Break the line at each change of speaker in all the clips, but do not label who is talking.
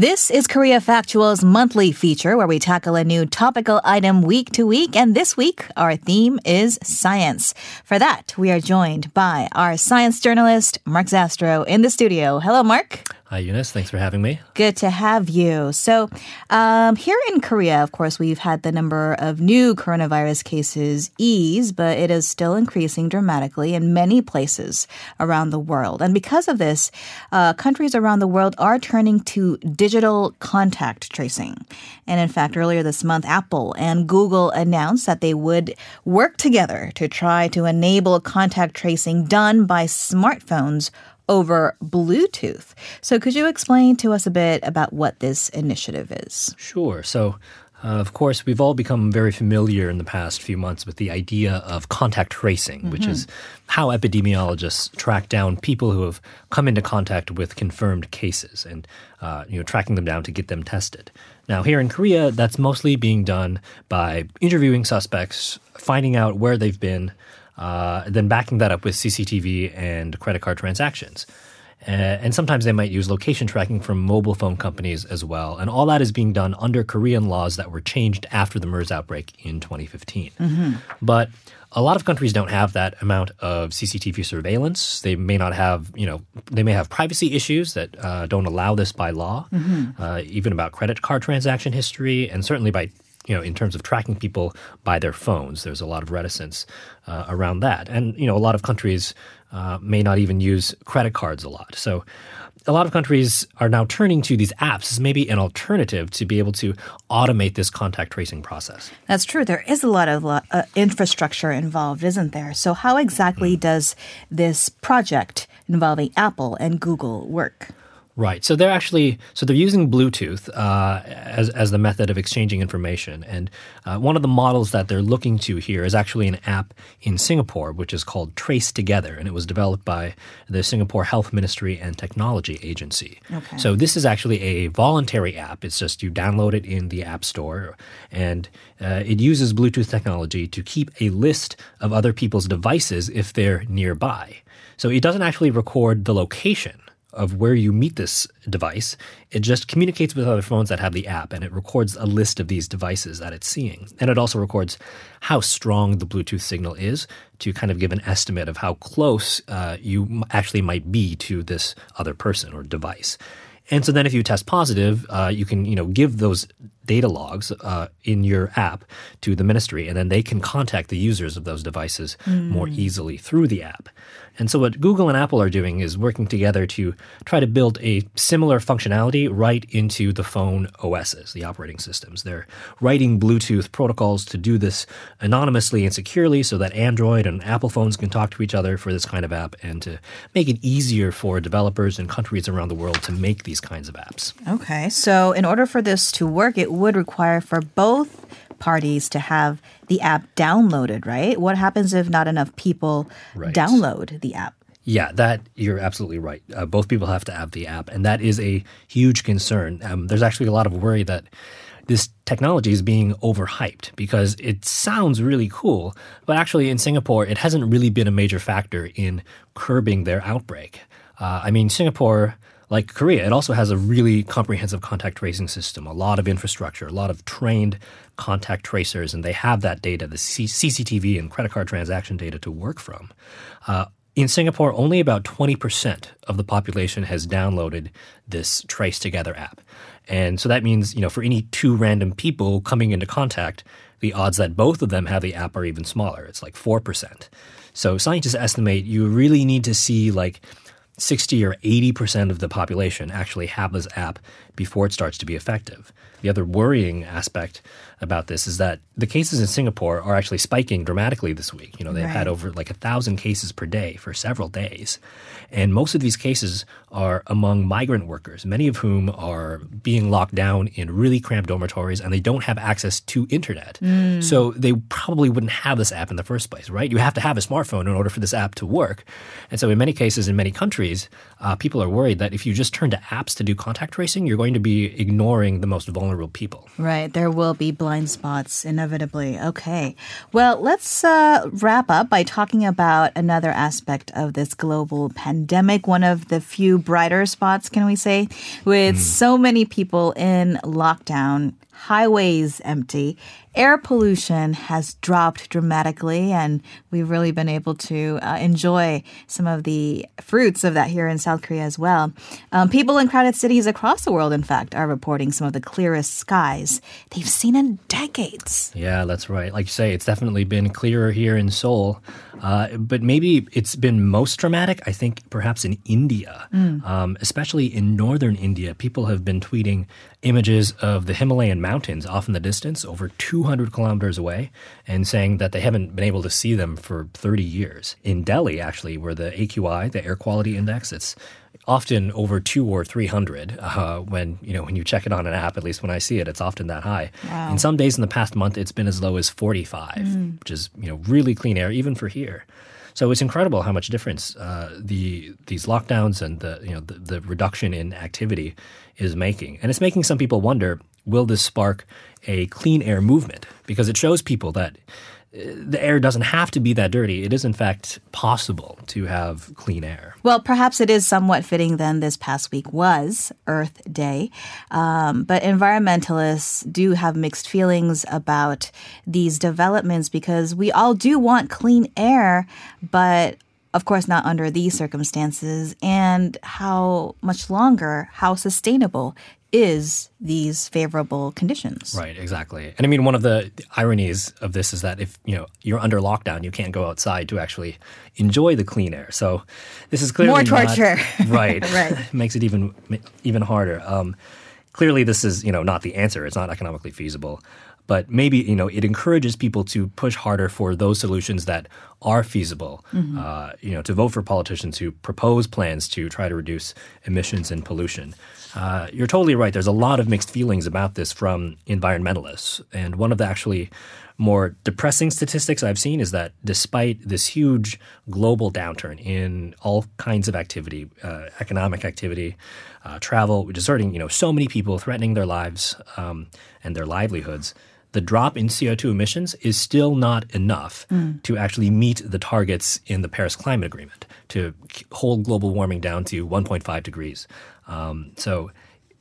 This is Korea Factual's monthly feature where we tackle a new topical item week to week. And this week, our theme is science. For that, we are joined by our science journalist, Mark Zastrow, in the studio. Hello, Mark.
Hi, Eunice. Thanks for having me.
Good to have you. So, um, here in Korea, of course, we've had the number of new coronavirus cases ease, but it is still increasing dramatically in many places around the world. And because of this, uh, countries around the world are turning to digital contact tracing. And in fact, earlier this month, Apple and Google announced that they would work together to try to enable contact tracing done by smartphones over Bluetooth. So, could you explain to us a bit about what this initiative is?
Sure. So, uh, of course, we've all become very familiar in the past few months with the idea of contact tracing, mm-hmm. which is how epidemiologists track down people who have come into contact with confirmed cases and uh, you know tracking them down to get them tested. Now, here in Korea, that's mostly being done by interviewing suspects, finding out where they've been, uh, then backing that up with CCTV and credit card transactions. Uh, and sometimes they might use location tracking from mobile phone companies as well. And all that is being done under Korean laws that were changed after the MERS outbreak in 2015. Mm-hmm. But a lot of countries don't have that amount of CCTV surveillance. They may not have, you know, they may have privacy issues that uh, don't allow this by law, mm-hmm. uh, even about credit card transaction history, and certainly by you know, in terms of tracking people by their phones. There's a lot of reticence uh, around that. And, you know, a lot of countries uh, may not even use credit cards a lot. So a lot of countries are now turning to these apps as maybe an alternative to be able to automate this contact tracing process.
That's true. There is a lot of uh, infrastructure involved, isn't there? So, how exactly mm. does this project involving Apple and Google work?
Right. So they're actually so they're using Bluetooth uh, as as the method of exchanging information, and uh, one of the models that they're looking to here is actually an app in Singapore, which is called Trace Together, and it was developed by the Singapore Health Ministry and Technology Agency. Okay. So this is actually a voluntary app. It's just you download it in the App Store, and uh, it uses Bluetooth technology to keep a list of other people's devices if they're nearby. So it doesn't actually record the location of where you meet this device. It just communicates with other phones that have the app and it records a list of these devices that it's seeing. And it also records how strong the Bluetooth signal is to kind of give an estimate of how close uh, you actually might be to this other person or device. And so then if you test positive, uh, you can, you know, give those data logs uh, in your app to the ministry, and then they can contact the users of those devices mm. more easily through the app. And so, what Google and Apple are doing is working together to try to build a similar functionality right into the phone OSs, the operating systems. They're writing Bluetooth protocols to do this anonymously and securely so that Android and Apple phones can talk to each other for this kind of app and to make it easier for developers in countries around the world to make these kinds of apps.
Okay. So, in order for this to work, it would require for both parties to have the app downloaded, right? What happens if not enough people right. download the app?
Yeah, that you're absolutely right. Uh, both people have to have the app, and that is a huge concern. Um, there's actually a lot of worry that this technology is being overhyped because it sounds really cool, but actually in Singapore, it hasn't really been a major factor in curbing their outbreak. Uh, I mean, Singapore like Korea, it also has a really comprehensive contact tracing system, a lot of infrastructure, a lot of trained contact tracers, and they have that data, the C- CCTV and credit card transaction data to work from. Uh, in Singapore, only about 20% of the population has downloaded this Trace Together app. And so that means, you know, for any two random people coming into contact, the odds that both of them have the app are even smaller. It's like 4%. So scientists estimate you really need to see like 60 or 80% of the population actually have this app before it starts to be effective. The other worrying aspect about this is that the cases in Singapore are actually spiking dramatically this week. You know, they've right. had over like a thousand cases per day for several days. And most of these cases are among migrant workers, many of whom are being locked down in really cramped dormitories and they don't have access to internet. Mm. So they probably wouldn't have this app in the first place, right? You have to have a smartphone in order for this app to work. And so in many cases, in many countries, uh, people are worried that if you just turn to apps to do contact tracing, you're going to be ignoring the most vulnerable people.
Right. There will be blind spots inevitably. Okay. Well, let's uh, wrap up by talking about another aspect of this global pandemic. One of the few brighter spots, can we say, with mm. so many people in lockdown highways empty. Air pollution has dropped dramatically, and we've really been able to uh, enjoy some of the fruits of that here in South Korea as well. Um, people in crowded cities across the world, in fact, are reporting some of the clearest skies they've seen in decades.
Yeah, that's right. Like you say, it's definitely been clearer here in Seoul. Uh, but maybe it's been most dramatic, I think, perhaps in India, mm. um, especially in northern India. People have been tweeting images of the Himalayan mountains off in the distance, over 200 kilometers away, and saying that they haven't been able to see them for 30 years. In Delhi, actually, where the AQI, the air quality index, it's often over two or three hundred. Uh, when you know when you check it on an app, at least when I see it, it's often that high. Wow. In some days in the past month, it's been as low as forty five, mm. which is you know really clean air even for here. So it's incredible how much difference uh, the these lockdowns and the you know the, the reduction in activity is making, and it's making some people wonder: Will this spark a clean air movement? Because it shows people that the air doesn't have to be that dirty. It is, in fact, possible to have clean air.
Well, perhaps it is somewhat fitting then this past week was Earth Day. Um, but environmentalists do have mixed feelings about these developments because we all do want clean air, but of course, not under these circumstances, and how much longer, how sustainable is these favorable conditions.
Right, exactly. And I mean, one of the ironies of this is that if you know you're under lockdown, you can't go outside to actually enjoy the clean air. So this is clearly
more torture.
Not, right, right. Makes it even even harder. Um, clearly, this is you know not the answer. It's not economically feasible. But maybe you know it encourages people to push harder for those solutions that are feasible. Mm-hmm. Uh, you know, to vote for politicians who propose plans to try to reduce emissions and pollution. Uh, you're totally right. There's a lot of mixed feelings about this from environmentalists. And one of the actually more depressing statistics I've seen is that despite this huge global downturn in all kinds of activity, uh, economic activity, uh, travel, deserting, you know, so many people threatening their lives um, and their livelihoods, the drop in CO2 emissions is still not enough mm. to actually meet the targets in the Paris Climate Agreement to hold global warming down to 1.5 degrees. Um, so,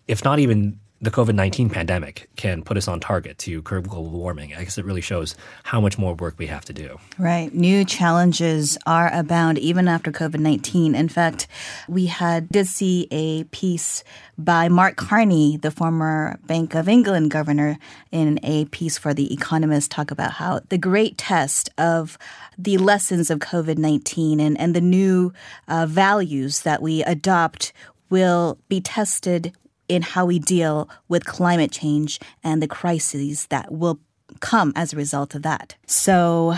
if not even the COVID 19 pandemic can put us on target to curb global warming. I guess it really shows how much more work we have to do.
Right. New challenges are abound even after COVID 19. In fact, we had did see a piece by Mark Carney, the former Bank of England governor, in a piece for The Economist, talk about how the great test of the lessons of COVID 19 and, and the new uh, values that we adopt will be tested in how we deal with climate change and the crises that will come as a result of that. So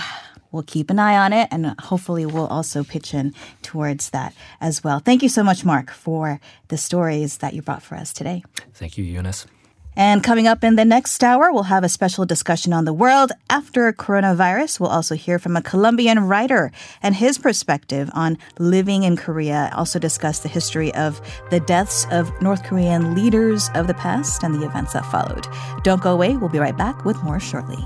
we'll keep an eye on it and hopefully we'll also pitch in towards that as well. Thank you so much, Mark, for the stories that you brought for us today.
Thank you, Eunice.
And coming up in the next hour, we'll have a special discussion on the world after coronavirus. We'll also hear from a Colombian writer and his perspective on living in Korea. Also discuss the history of the deaths of North Korean leaders of the past and the events that followed. Don't go away. We'll be right back with more shortly.